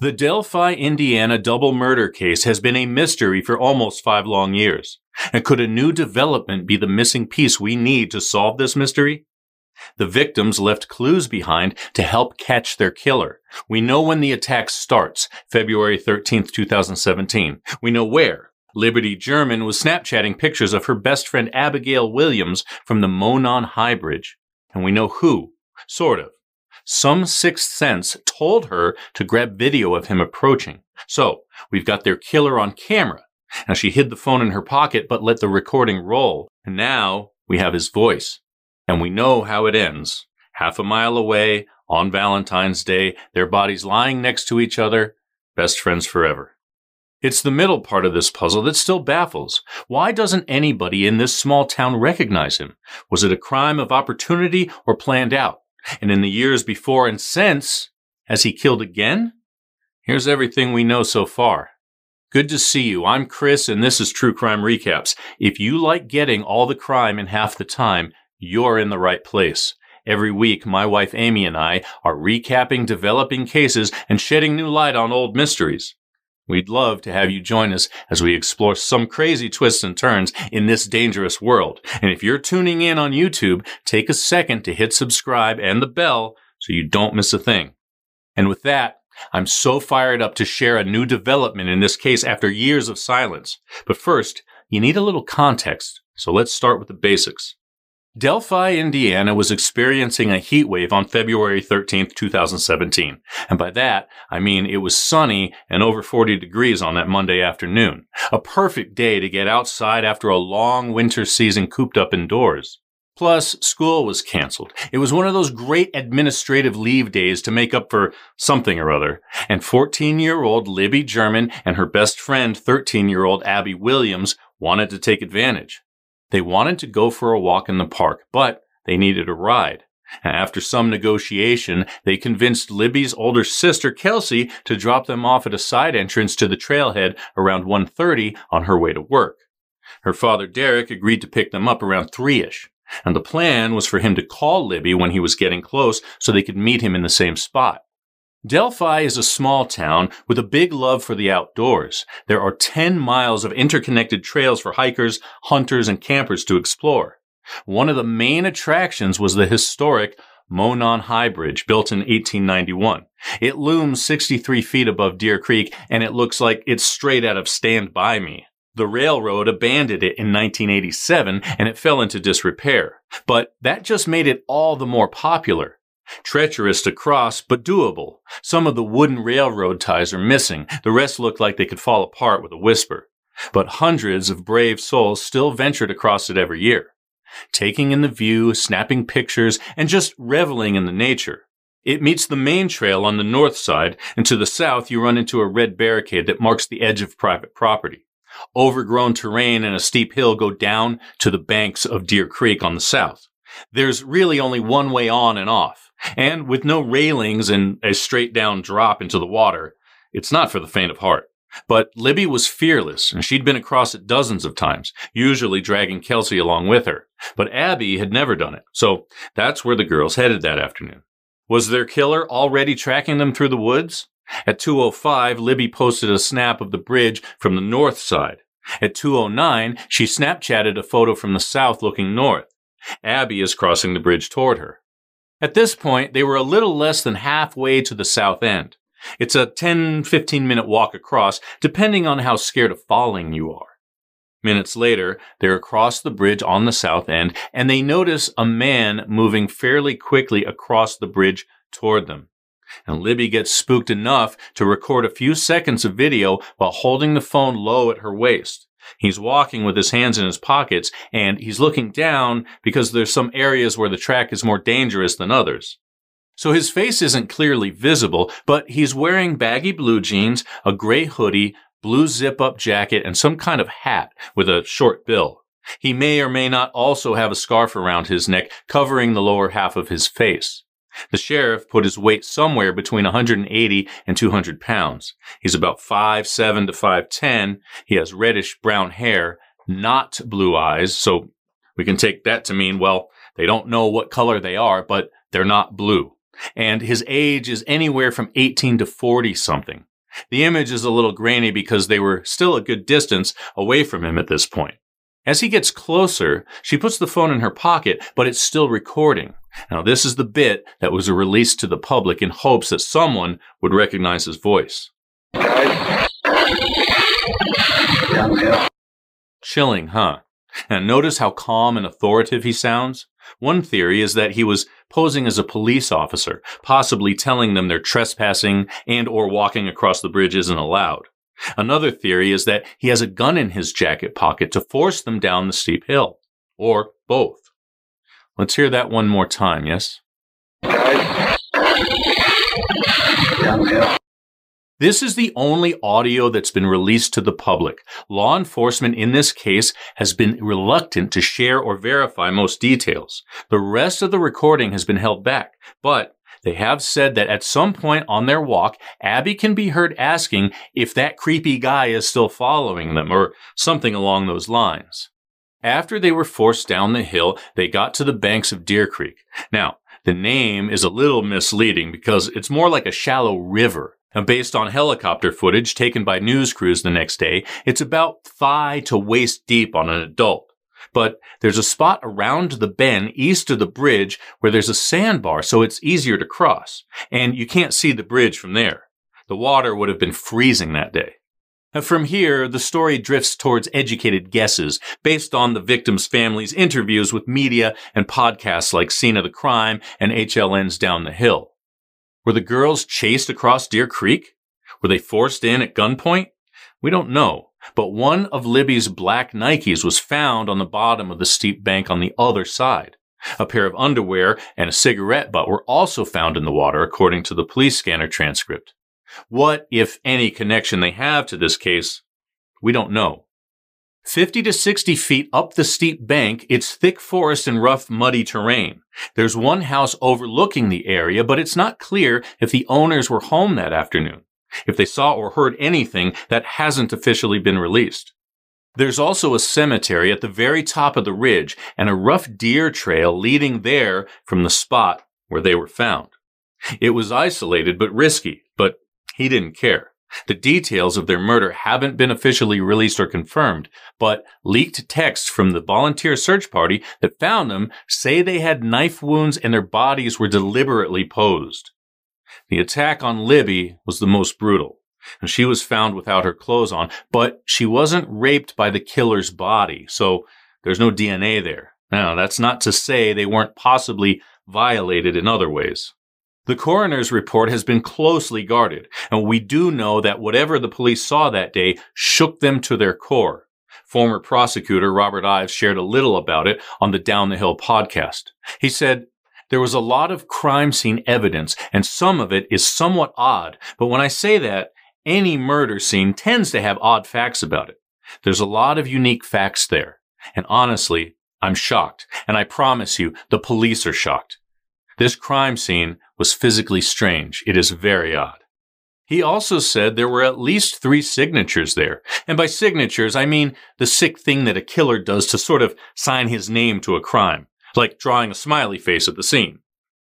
The Delphi, Indiana double murder case has been a mystery for almost five long years. And could a new development be the missing piece we need to solve this mystery? The victims left clues behind to help catch their killer. We know when the attack starts, February 13th, 2017. We know where. Liberty German was Snapchatting pictures of her best friend Abigail Williams from the Monon High Bridge. And we know who. Sort of. Some sixth sense told her to grab video of him approaching. So, we've got their killer on camera. Now she hid the phone in her pocket but let the recording roll. And now we have his voice. And we know how it ends. Half a mile away, on Valentine's Day, their bodies lying next to each other, best friends forever. It's the middle part of this puzzle that still baffles. Why doesn't anybody in this small town recognize him? Was it a crime of opportunity or planned out? And in the years before and since, has he killed again? Here's everything we know so far. Good to see you. I'm Chris, and this is True Crime Recaps. If you like getting all the crime in half the time, you're in the right place. Every week, my wife Amy and I are recapping developing cases and shedding new light on old mysteries. We'd love to have you join us as we explore some crazy twists and turns in this dangerous world. And if you're tuning in on YouTube, take a second to hit subscribe and the bell so you don't miss a thing. And with that, I'm so fired up to share a new development in this case after years of silence. But first, you need a little context. So let's start with the basics. Delphi, Indiana was experiencing a heat wave on February 13th, 2017. And by that, I mean it was sunny and over 40 degrees on that Monday afternoon. A perfect day to get outside after a long winter season cooped up indoors. Plus, school was canceled. It was one of those great administrative leave days to make up for something or other. And 14 year old Libby German and her best friend, 13 year old Abby Williams, wanted to take advantage. They wanted to go for a walk in the park, but they needed a ride. After some negotiation, they convinced Libby's older sister, Kelsey, to drop them off at a side entrance to the trailhead around 1.30 on her way to work. Her father, Derek, agreed to pick them up around 3ish. And the plan was for him to call Libby when he was getting close so they could meet him in the same spot. Delphi is a small town with a big love for the outdoors. There are 10 miles of interconnected trails for hikers, hunters, and campers to explore. One of the main attractions was the historic Monon High Bridge, built in 1891. It looms 63 feet above Deer Creek, and it looks like it's straight out of Stand By Me. The railroad abandoned it in 1987 and it fell into disrepair. But that just made it all the more popular. Treacherous to cross, but doable. Some of the wooden railroad ties are missing. The rest look like they could fall apart with a whisper. But hundreds of brave souls still venture to cross it every year. Taking in the view, snapping pictures, and just reveling in the nature. It meets the main trail on the north side, and to the south you run into a red barricade that marks the edge of private property. Overgrown terrain and a steep hill go down to the banks of Deer Creek on the south. There's really only one way on and off. And with no railings and a straight down drop into the water, it's not for the faint of heart. But Libby was fearless, and she'd been across it dozens of times, usually dragging Kelsey along with her. But Abby had never done it, so that's where the girls headed that afternoon. Was their killer already tracking them through the woods? At 2.05, Libby posted a snap of the bridge from the north side. At 2.09, she Snapchatted a photo from the south looking north. Abby is crossing the bridge toward her. At this point, they were a little less than halfway to the south end. It's a 10, 15 minute walk across, depending on how scared of falling you are. Minutes later, they're across the bridge on the south end, and they notice a man moving fairly quickly across the bridge toward them. And Libby gets spooked enough to record a few seconds of video while holding the phone low at her waist. He's walking with his hands in his pockets and he's looking down because there's some areas where the track is more dangerous than others. So his face isn't clearly visible, but he's wearing baggy blue jeans, a gray hoodie, blue zip up jacket, and some kind of hat with a short bill. He may or may not also have a scarf around his neck covering the lower half of his face. The sheriff put his weight somewhere between 180 and 200 pounds. He's about 5'7 to 5'10. He has reddish brown hair, not blue eyes. So we can take that to mean, well, they don't know what color they are, but they're not blue. and his age is anywhere from 18 to 40 something. The image is a little grainy because they were still a good distance away from him at this point. As he gets closer, she puts the phone in her pocket, but it's still recording. Now, this is the bit that was released to the public in hopes that someone would recognize his voice. Chilling, huh? And notice how calm and authoritative he sounds? One theory is that he was posing as a police officer, possibly telling them they're trespassing and or walking across the bridge isn't allowed. Another theory is that he has a gun in his jacket pocket to force them down the steep hill. Or both. Let's hear that one more time, yes? This is the only audio that's been released to the public. Law enforcement in this case has been reluctant to share or verify most details. The rest of the recording has been held back, but they have said that at some point on their walk, Abby can be heard asking if that creepy guy is still following them or something along those lines. After they were forced down the hill, they got to the banks of Deer Creek. Now, the name is a little misleading because it's more like a shallow river and based on helicopter footage taken by news crews the next day, it's about thigh to waist deep on an adult. But there's a spot around the bend east of the bridge where there's a sandbar, so it's easier to cross. And you can't see the bridge from there. The water would have been freezing that day. From here, the story drifts towards educated guesses based on the victim's family's interviews with media and podcasts like Scene of the Crime and HLN's Down the Hill. Were the girls chased across Deer Creek? Were they forced in at gunpoint? We don't know, but one of Libby's black Nikes was found on the bottom of the steep bank on the other side. A pair of underwear and a cigarette butt were also found in the water, according to the police scanner transcript. What, if any, connection they have to this case, we don't know. 50 to 60 feet up the steep bank, it's thick forest and rough, muddy terrain. There's one house overlooking the area, but it's not clear if the owners were home that afternoon, if they saw or heard anything that hasn't officially been released. There's also a cemetery at the very top of the ridge and a rough deer trail leading there from the spot where they were found. It was isolated but risky, he didn't care. The details of their murder haven't been officially released or confirmed, but leaked texts from the volunteer search party that found them say they had knife wounds and their bodies were deliberately posed. The attack on Libby was the most brutal. And she was found without her clothes on, but she wasn't raped by the killer's body, so there's no DNA there. Now, that's not to say they weren't possibly violated in other ways. The coroner's report has been closely guarded, and we do know that whatever the police saw that day shook them to their core. Former prosecutor Robert Ives shared a little about it on the Down the Hill podcast. He said, there was a lot of crime scene evidence, and some of it is somewhat odd, but when I say that, any murder scene tends to have odd facts about it. There's a lot of unique facts there. And honestly, I'm shocked. And I promise you, the police are shocked. This crime scene was physically strange. It is very odd. He also said there were at least three signatures there. And by signatures, I mean the sick thing that a killer does to sort of sign his name to a crime, like drawing a smiley face at the scene.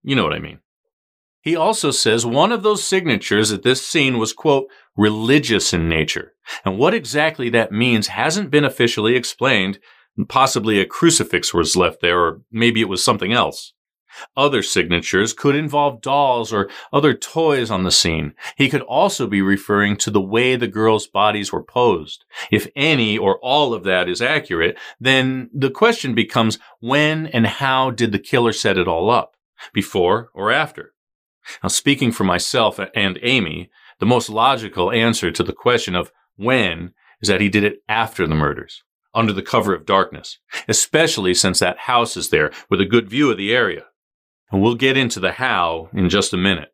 You know what I mean. He also says one of those signatures at this scene was, quote, religious in nature. And what exactly that means hasn't been officially explained. Possibly a crucifix was left there, or maybe it was something else. Other signatures could involve dolls or other toys on the scene. He could also be referring to the way the girls' bodies were posed. If any or all of that is accurate, then the question becomes when and how did the killer set it all up? Before or after? Now, speaking for myself and Amy, the most logical answer to the question of when is that he did it after the murders, under the cover of darkness, especially since that house is there with a good view of the area. And we'll get into the how in just a minute.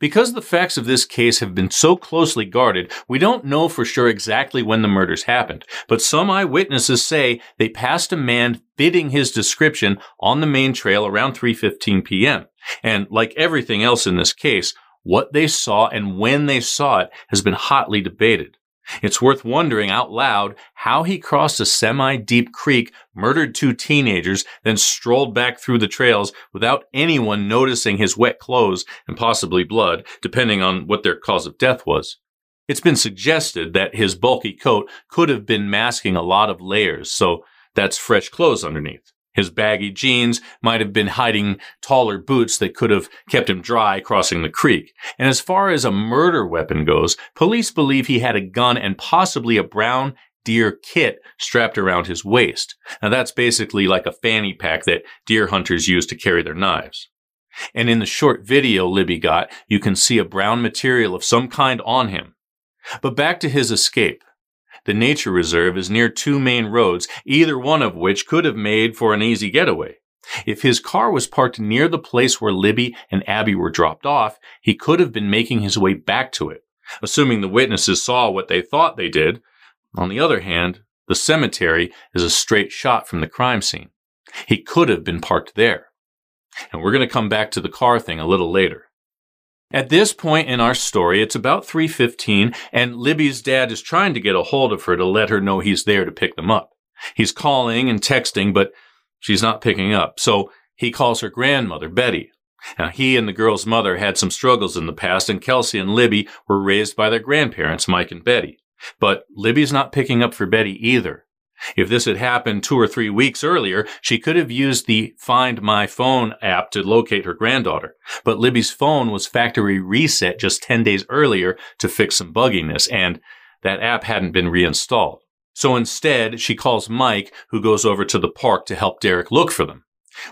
Because the facts of this case have been so closely guarded, we don't know for sure exactly when the murders happened, but some eyewitnesses say they passed a man fitting his description on the main trail around 3:15 p.m. And like everything else in this case, what they saw and when they saw it has been hotly debated. It's worth wondering out loud how he crossed a semi-deep creek, murdered two teenagers, then strolled back through the trails without anyone noticing his wet clothes and possibly blood, depending on what their cause of death was. It's been suggested that his bulky coat could have been masking a lot of layers, so that's fresh clothes underneath. His baggy jeans might have been hiding taller boots that could have kept him dry crossing the creek. And as far as a murder weapon goes, police believe he had a gun and possibly a brown deer kit strapped around his waist. Now that's basically like a fanny pack that deer hunters use to carry their knives. And in the short video Libby got, you can see a brown material of some kind on him. But back to his escape. The nature reserve is near two main roads, either one of which could have made for an easy getaway. If his car was parked near the place where Libby and Abby were dropped off, he could have been making his way back to it, assuming the witnesses saw what they thought they did. On the other hand, the cemetery is a straight shot from the crime scene. He could have been parked there. And we're going to come back to the car thing a little later. At this point in our story, it's about 3:15 and Libby's dad is trying to get a hold of her to let her know he's there to pick them up. He's calling and texting, but she's not picking up. So he calls her grandmother, Betty. Now, he and the girl's mother had some struggles in the past, and Kelsey and Libby were raised by their grandparents, Mike and Betty. But Libby's not picking up for Betty either. If this had happened two or three weeks earlier, she could have used the Find My Phone app to locate her granddaughter. But Libby's phone was factory reset just 10 days earlier to fix some bugginess, and that app hadn't been reinstalled. So instead, she calls Mike, who goes over to the park to help Derek look for them.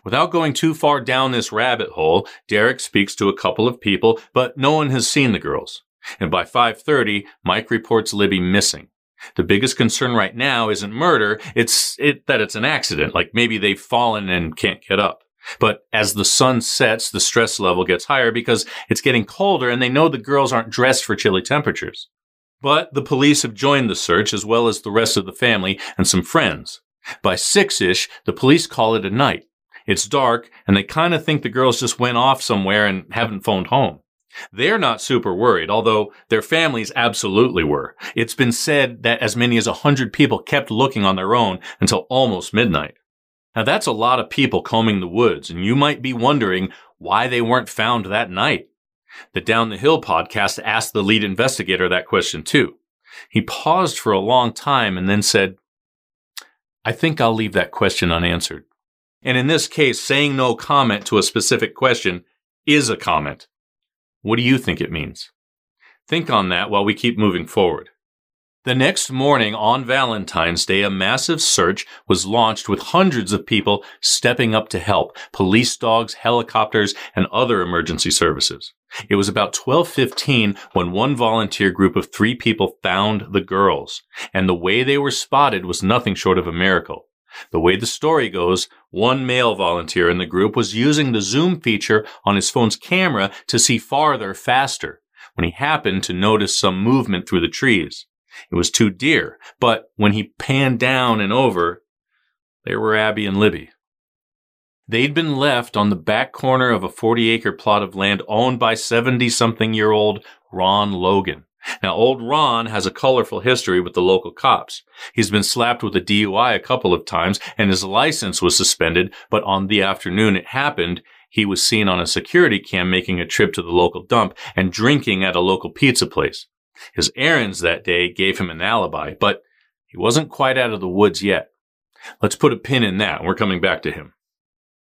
Without going too far down this rabbit hole, Derek speaks to a couple of people, but no one has seen the girls. And by 5:30, Mike reports Libby missing. The biggest concern right now isn't murder. It's it, that it's an accident. Like maybe they've fallen and can't get up. But as the sun sets, the stress level gets higher because it's getting colder and they know the girls aren't dressed for chilly temperatures. But the police have joined the search as well as the rest of the family and some friends. By six-ish, the police call it a night. It's dark and they kind of think the girls just went off somewhere and haven't phoned home. They're not super worried, although their families absolutely were. It's been said that as many as a hundred people kept looking on their own until almost midnight. Now that's a lot of people combing the woods, and you might be wondering why they weren't found that night. The Down the Hill podcast asked the lead investigator that question too. He paused for a long time and then said, I think I'll leave that question unanswered. And in this case, saying no comment to a specific question is a comment. What do you think it means? Think on that while we keep moving forward. The next morning on Valentine's Day, a massive search was launched with hundreds of people stepping up to help, police dogs, helicopters, and other emergency services. It was about 1215 when one volunteer group of three people found the girls, and the way they were spotted was nothing short of a miracle. The way the story goes, one male volunteer in the group was using the zoom feature on his phone's camera to see farther faster when he happened to notice some movement through the trees. It was two deer, but when he panned down and over, there were Abby and Libby. They'd been left on the back corner of a 40 acre plot of land owned by 70 something year old Ron Logan. Now, old Ron has a colorful history with the local cops. He's been slapped with a DUI a couple of times and his license was suspended, but on the afternoon it happened, he was seen on a security cam making a trip to the local dump and drinking at a local pizza place. His errands that day gave him an alibi, but he wasn't quite out of the woods yet. Let's put a pin in that. We're coming back to him.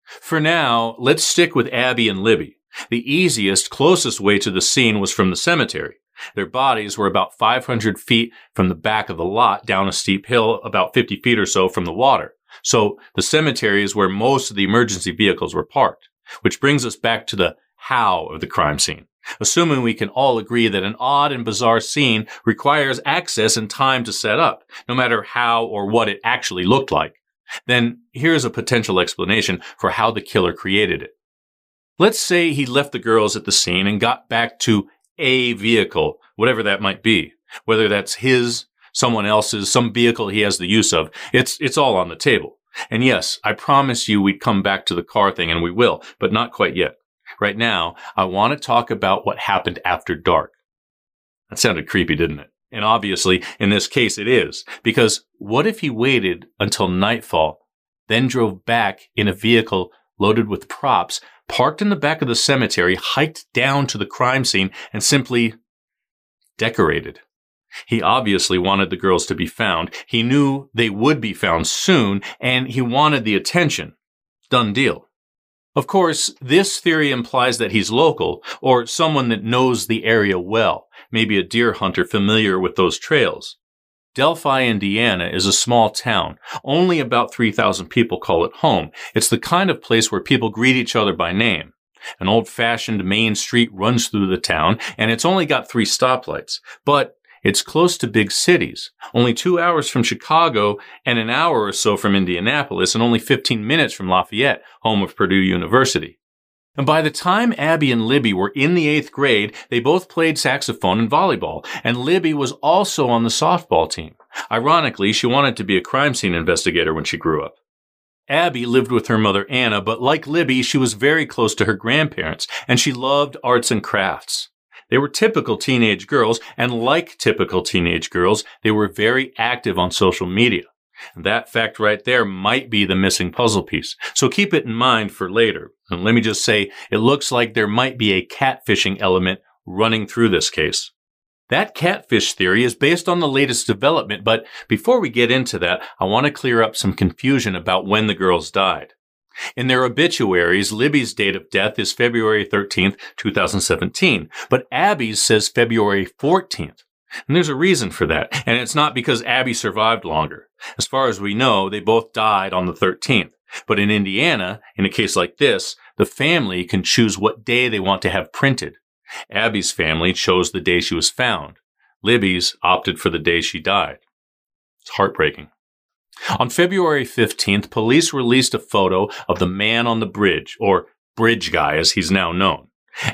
For now, let's stick with Abby and Libby. The easiest, closest way to the scene was from the cemetery. Their bodies were about 500 feet from the back of the lot down a steep hill about 50 feet or so from the water. So the cemetery is where most of the emergency vehicles were parked, which brings us back to the how of the crime scene. Assuming we can all agree that an odd and bizarre scene requires access and time to set up, no matter how or what it actually looked like, then here's a potential explanation for how the killer created it. Let's say he left the girls at the scene and got back to a vehicle, whatever that might be, whether that's his, someone else's, some vehicle he has the use of. It's, it's all on the table. And yes, I promise you we'd come back to the car thing and we will, but not quite yet. Right now, I want to talk about what happened after dark. That sounded creepy, didn't it? And obviously, in this case, it is. Because what if he waited until nightfall, then drove back in a vehicle loaded with props, parked in the back of the cemetery, hiked down to the crime scene, and simply decorated? He obviously wanted the girls to be found. He knew they would be found soon, and he wanted the attention. Done deal. Of course, this theory implies that he's local, or someone that knows the area well, maybe a deer hunter familiar with those trails. Delphi, Indiana is a small town. Only about 3,000 people call it home. It's the kind of place where people greet each other by name. An old fashioned main street runs through the town, and it's only got three stoplights. But it's close to big cities, only two hours from Chicago and an hour or so from Indianapolis and only 15 minutes from Lafayette, home of Purdue University. And by the time Abby and Libby were in the eighth grade, they both played saxophone and volleyball, and Libby was also on the softball team. Ironically, she wanted to be a crime scene investigator when she grew up. Abby lived with her mother Anna, but like Libby, she was very close to her grandparents, and she loved arts and crafts. They were typical teenage girls, and like typical teenage girls, they were very active on social media. That fact right there might be the missing puzzle piece. So keep it in mind for later. And let me just say, it looks like there might be a catfishing element running through this case. That catfish theory is based on the latest development, but before we get into that, I want to clear up some confusion about when the girls died. In their obituaries, Libby's date of death is February 13th, 2017, but Abby's says February 14th. And there's a reason for that, and it's not because Abby survived longer. As far as we know, they both died on the 13th. But in Indiana, in a case like this, the family can choose what day they want to have printed. Abby's family chose the day she was found. Libby's opted for the day she died. It's heartbreaking. On February 15th, police released a photo of the man on the bridge, or bridge guy as he's now known.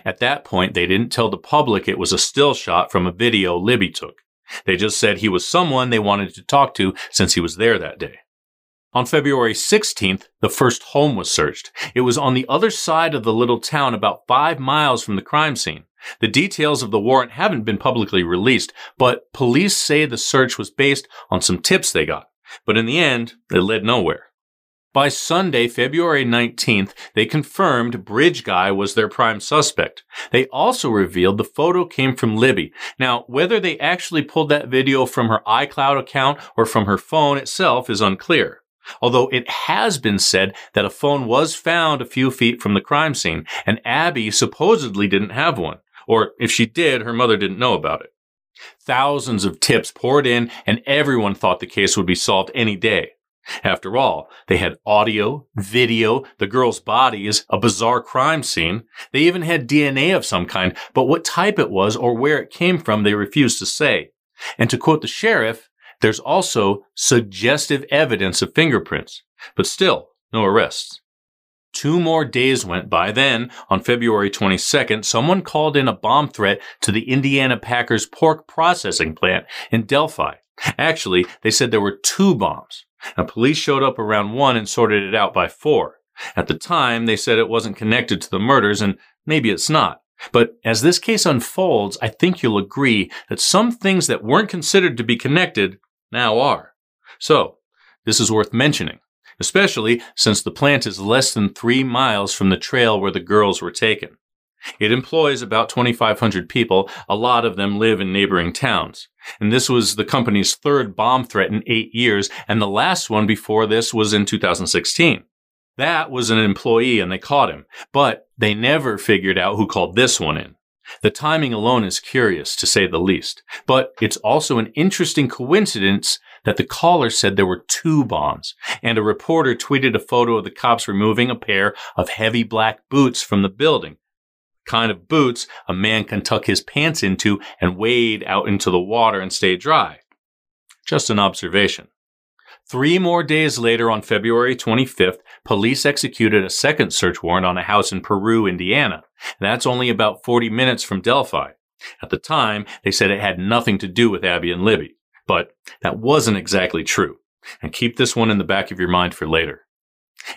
At that point, they didn't tell the public it was a still shot from a video Libby took. They just said he was someone they wanted to talk to since he was there that day. On February 16th, the first home was searched. It was on the other side of the little town about five miles from the crime scene. The details of the warrant haven't been publicly released, but police say the search was based on some tips they got. But in the end, it led nowhere. By Sunday, February 19th, they confirmed Bridge Guy was their prime suspect. They also revealed the photo came from Libby. Now, whether they actually pulled that video from her iCloud account or from her phone itself is unclear. Although it has been said that a phone was found a few feet from the crime scene, and Abby supposedly didn't have one. Or if she did, her mother didn't know about it. Thousands of tips poured in, and everyone thought the case would be solved any day. After all, they had audio, video, the girl's bodies, a bizarre crime scene. They even had DNA of some kind, but what type it was or where it came from, they refused to say. And to quote the sheriff, there's also suggestive evidence of fingerprints, but still no arrests. Two more days went by. Then, on February 22nd, someone called in a bomb threat to the Indiana Packers pork processing plant in Delphi. Actually, they said there were two bombs. Now, police showed up around one and sorted it out by four. At the time, they said it wasn't connected to the murders, and maybe it's not. But as this case unfolds, I think you'll agree that some things that weren't considered to be connected now are. So, this is worth mentioning, especially since the plant is less than three miles from the trail where the girls were taken. It employs about 2,500 people. A lot of them live in neighboring towns. And this was the company's third bomb threat in eight years. And the last one before this was in 2016. That was an employee and they caught him, but they never figured out who called this one in. The timing alone is curious to say the least, but it's also an interesting coincidence that the caller said there were two bombs, and a reporter tweeted a photo of the cops removing a pair of heavy black boots from the building, kind of boots a man can tuck his pants into and wade out into the water and stay dry. Just an observation. Three more days later, on February 25th, police executed a second search warrant on a house in Peru, Indiana. That's only about 40 minutes from Delphi. At the time, they said it had nothing to do with Abby and Libby. But that wasn't exactly true. And keep this one in the back of your mind for later.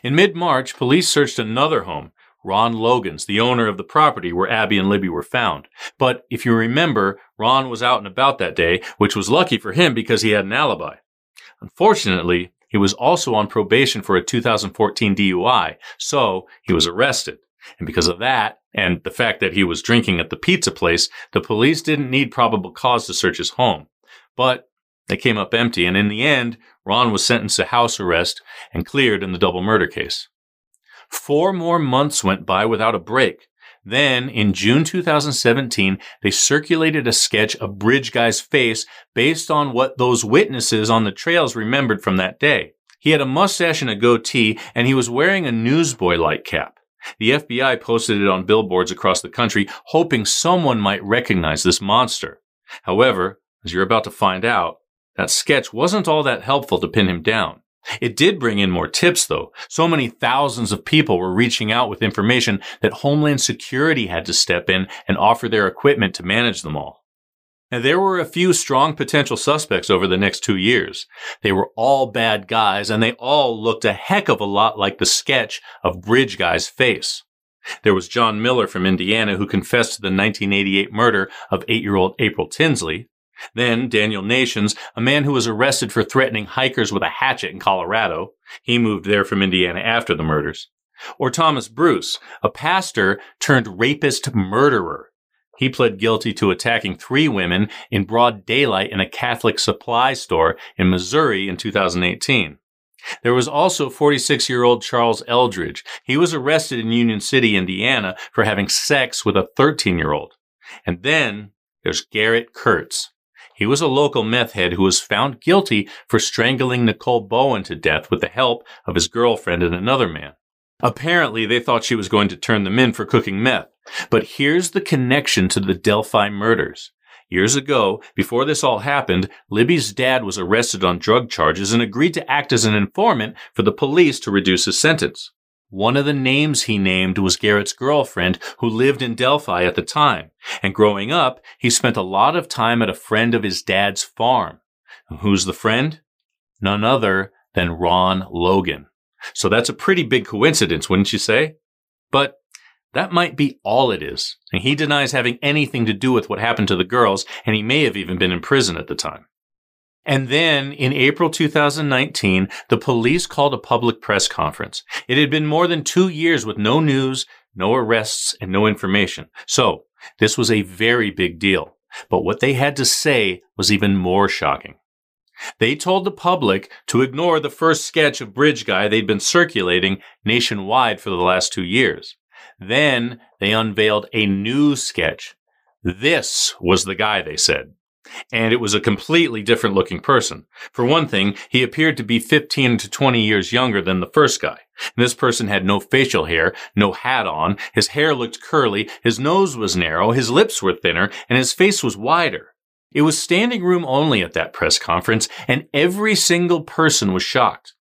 In mid-March, police searched another home Ron Logan's, the owner of the property where Abby and Libby were found. But if you remember, Ron was out and about that day, which was lucky for him because he had an alibi. Unfortunately, he was also on probation for a 2014 DUI, so he was arrested. And because of that, and the fact that he was drinking at the pizza place, the police didn't need probable cause to search his home. But they came up empty, and in the end, Ron was sentenced to house arrest and cleared in the double murder case. Four more months went by without a break. Then, in June 2017, they circulated a sketch of Bridge Guy's face based on what those witnesses on the trails remembered from that day. He had a mustache and a goatee, and he was wearing a newsboy-like cap. The FBI posted it on billboards across the country, hoping someone might recognize this monster. However, as you're about to find out, that sketch wasn't all that helpful to pin him down. It did bring in more tips though. So many thousands of people were reaching out with information that Homeland Security had to step in and offer their equipment to manage them all. And there were a few strong potential suspects over the next two years. They were all bad guys and they all looked a heck of a lot like the sketch of Bridge Guy's face. There was John Miller from Indiana who confessed to the 1988 murder of eight-year-old April Tinsley. Then Daniel Nations, a man who was arrested for threatening hikers with a hatchet in Colorado. He moved there from Indiana after the murders. Or Thomas Bruce, a pastor turned rapist murderer. He pled guilty to attacking three women in broad daylight in a Catholic supply store in Missouri in 2018. There was also 46 year old Charles Eldridge. He was arrested in Union City, Indiana for having sex with a 13 year old. And then there's Garrett Kurtz. He was a local meth head who was found guilty for strangling Nicole Bowen to death with the help of his girlfriend and another man. Apparently, they thought she was going to turn them in for cooking meth. But here's the connection to the Delphi murders. Years ago, before this all happened, Libby's dad was arrested on drug charges and agreed to act as an informant for the police to reduce his sentence. One of the names he named was Garrett's girlfriend, who lived in Delphi at the time. And growing up, he spent a lot of time at a friend of his dad's farm. Who's the friend? None other than Ron Logan. So that's a pretty big coincidence, wouldn't you say? But that might be all it is. And he denies having anything to do with what happened to the girls, and he may have even been in prison at the time. And then in April 2019, the police called a public press conference. It had been more than two years with no news, no arrests, and no information. So this was a very big deal. But what they had to say was even more shocking. They told the public to ignore the first sketch of Bridge Guy they'd been circulating nationwide for the last two years. Then they unveiled a new sketch. This was the guy, they said. And it was a completely different looking person. For one thing, he appeared to be 15 to 20 years younger than the first guy. This person had no facial hair, no hat on, his hair looked curly, his nose was narrow, his lips were thinner, and his face was wider. It was standing room only at that press conference, and every single person was shocked.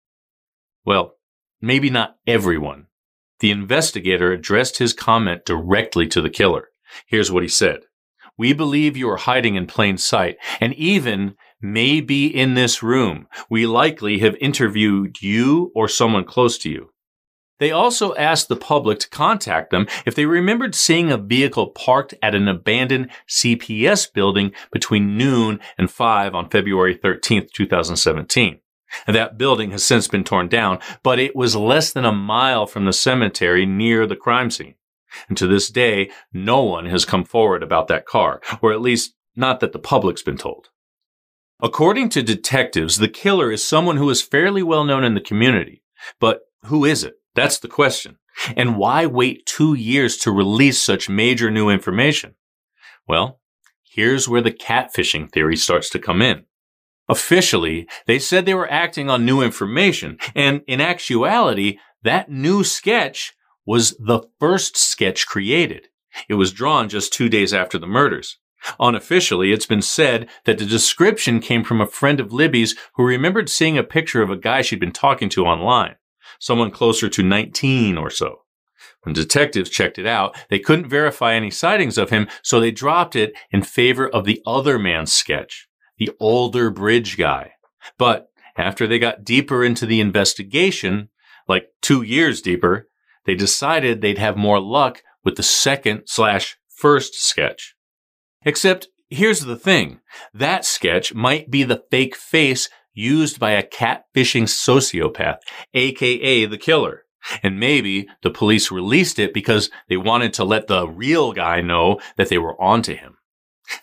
Well, maybe not everyone. The investigator addressed his comment directly to the killer. Here's what he said. We believe you are hiding in plain sight and even may be in this room. We likely have interviewed you or someone close to you. They also asked the public to contact them if they remembered seeing a vehicle parked at an abandoned CPS building between noon and 5 on February 13th, 2017. And that building has since been torn down, but it was less than a mile from the cemetery near the crime scene. And to this day, no one has come forward about that car, or at least not that the public's been told. According to detectives, the killer is someone who is fairly well known in the community. But who is it? That's the question. And why wait two years to release such major new information? Well, here's where the catfishing theory starts to come in. Officially, they said they were acting on new information, and in actuality, that new sketch was the first sketch created. It was drawn just two days after the murders. Unofficially, it's been said that the description came from a friend of Libby's who remembered seeing a picture of a guy she'd been talking to online, someone closer to 19 or so. When detectives checked it out, they couldn't verify any sightings of him, so they dropped it in favor of the other man's sketch, the older bridge guy. But after they got deeper into the investigation, like two years deeper, they decided they'd have more luck with the second slash first sketch. Except here's the thing. That sketch might be the fake face used by a catfishing sociopath, aka the killer. And maybe the police released it because they wanted to let the real guy know that they were onto him.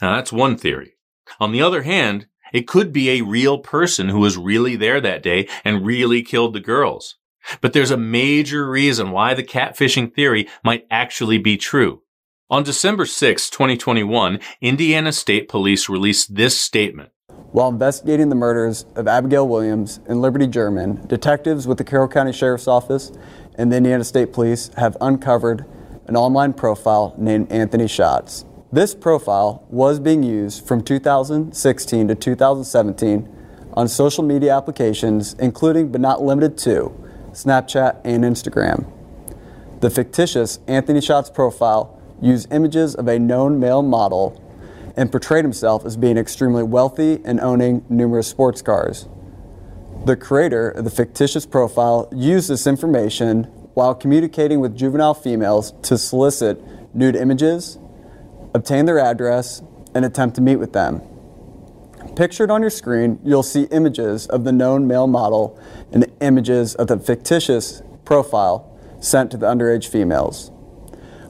Now that's one theory. On the other hand, it could be a real person who was really there that day and really killed the girls. But there's a major reason why the catfishing theory might actually be true. On December 6, 2021, Indiana State Police released this statement. While investigating the murders of Abigail Williams and Liberty German, detectives with the Carroll County Sheriff's Office and the Indiana State Police have uncovered an online profile named Anthony Shots. This profile was being used from 2016 to 2017 on social media applications, including but not limited to Snapchat and Instagram. The fictitious Anthony Shots profile used images of a known male model and portrayed himself as being extremely wealthy and owning numerous sports cars. The creator of the fictitious profile used this information while communicating with juvenile females to solicit nude images, obtain their address, and attempt to meet with them. Pictured on your screen, you'll see images of the known male model and images of the fictitious profile sent to the underage females.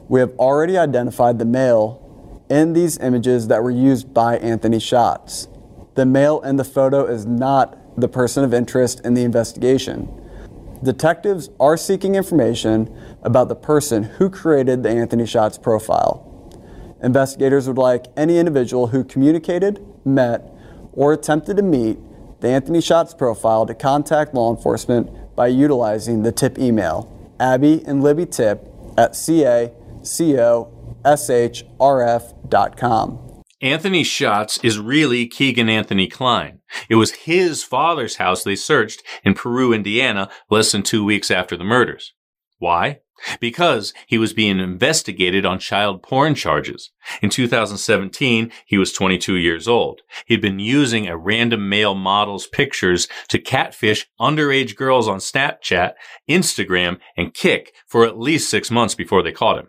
We have already identified the male in these images that were used by Anthony Shots. The male in the photo is not the person of interest in the investigation. Detectives are seeking information about the person who created the Anthony Shots profile. Investigators would like any individual who communicated, met, or attempted to meet the Anthony Shots profile to contact law enforcement by utilizing the tip email, Abby and Libby Tip at CACO shrf.com. Anthony Shots is really Kegan Anthony Kline. It was his father's house they searched in Peru, Indiana, less than two weeks after the murders. Why? Because he was being investigated on child porn charges. In 2017, he was 22 years old. He'd been using a random male model's pictures to catfish underage girls on Snapchat, Instagram, and Kik for at least six months before they caught him.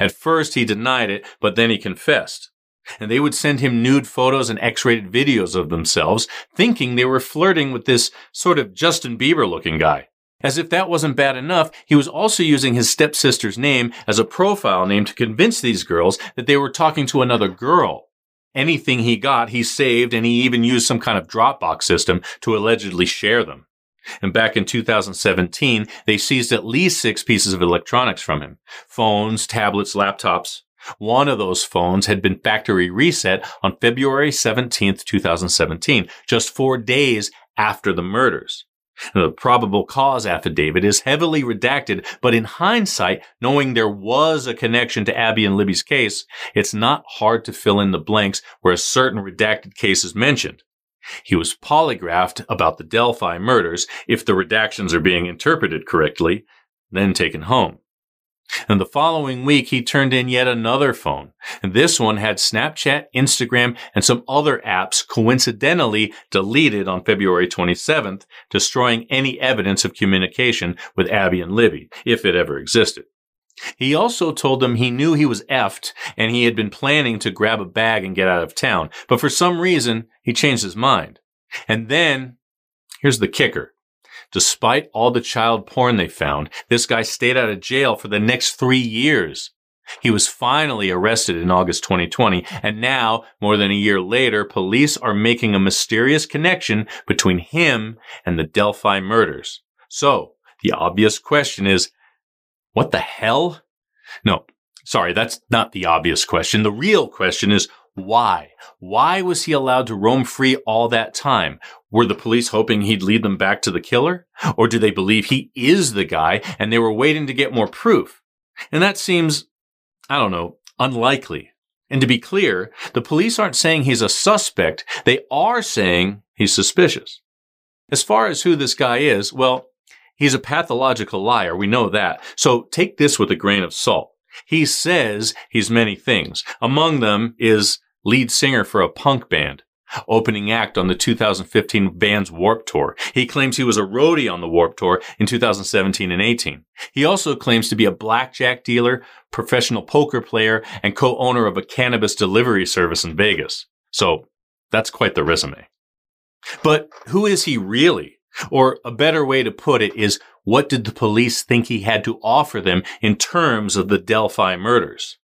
At first, he denied it, but then he confessed. And they would send him nude photos and X-rated videos of themselves, thinking they were flirting with this sort of Justin Bieber looking guy. As if that wasn't bad enough, he was also using his stepsister's name as a profile name to convince these girls that they were talking to another girl. Anything he got, he saved, and he even used some kind of Dropbox system to allegedly share them. And back in 2017, they seized at least six pieces of electronics from him. Phones, tablets, laptops. One of those phones had been factory reset on February 17, 2017, just four days after the murders. The probable cause affidavit is heavily redacted, but in hindsight, knowing there was a connection to Abby and Libby's case, it's not hard to fill in the blanks where a certain redacted case is mentioned. He was polygraphed about the Delphi murders, if the redactions are being interpreted correctly, then taken home. And the following week, he turned in yet another phone. And this one had Snapchat, Instagram, and some other apps coincidentally deleted on February 27th, destroying any evidence of communication with Abby and Libby, if it ever existed. He also told them he knew he was effed and he had been planning to grab a bag and get out of town. But for some reason, he changed his mind. And then, here's the kicker. Despite all the child porn they found, this guy stayed out of jail for the next three years. He was finally arrested in August 2020, and now, more than a year later, police are making a mysterious connection between him and the Delphi murders. So, the obvious question is, what the hell? No, sorry, that's not the obvious question. The real question is why? Why was he allowed to roam free all that time? Were the police hoping he'd lead them back to the killer? Or do they believe he is the guy and they were waiting to get more proof? And that seems, I don't know, unlikely. And to be clear, the police aren't saying he's a suspect. They are saying he's suspicious. As far as who this guy is, well, He's a pathological liar. We know that. So take this with a grain of salt. He says he's many things. Among them is lead singer for a punk band. Opening act on the 2015 Vans Warp Tour. He claims he was a roadie on the Warp Tour in 2017 and 18. He also claims to be a blackjack dealer, professional poker player, and co-owner of a cannabis delivery service in Vegas. So that's quite the resume. But who is he really? Or a better way to put it is what did the police think he had to offer them in terms of the Delphi murders?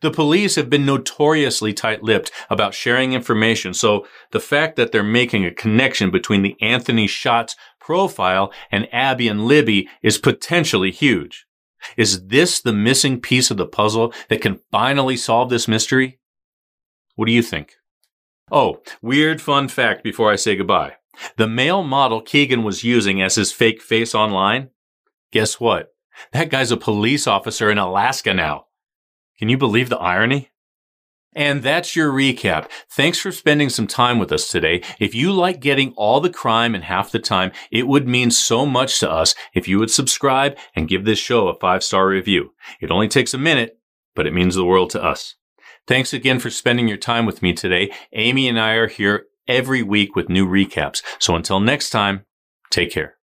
The police have been notoriously tight-lipped about sharing information, so the fact that they're making a connection between the Anthony Shots profile and Abby and Libby is potentially huge. Is this the missing piece of the puzzle that can finally solve this mystery? What do you think? Oh, weird fun fact before I say goodbye. The male model Kegan was using as his fake face online, guess what? That guy's a police officer in Alaska now. Can you believe the irony? And that's your recap. Thanks for spending some time with us today. If you like getting all the crime in half the time, it would mean so much to us if you would subscribe and give this show a five star review. It only takes a minute, but it means the world to us. Thanks again for spending your time with me today. Amy and I are here every week with new recaps. So until next time, take care.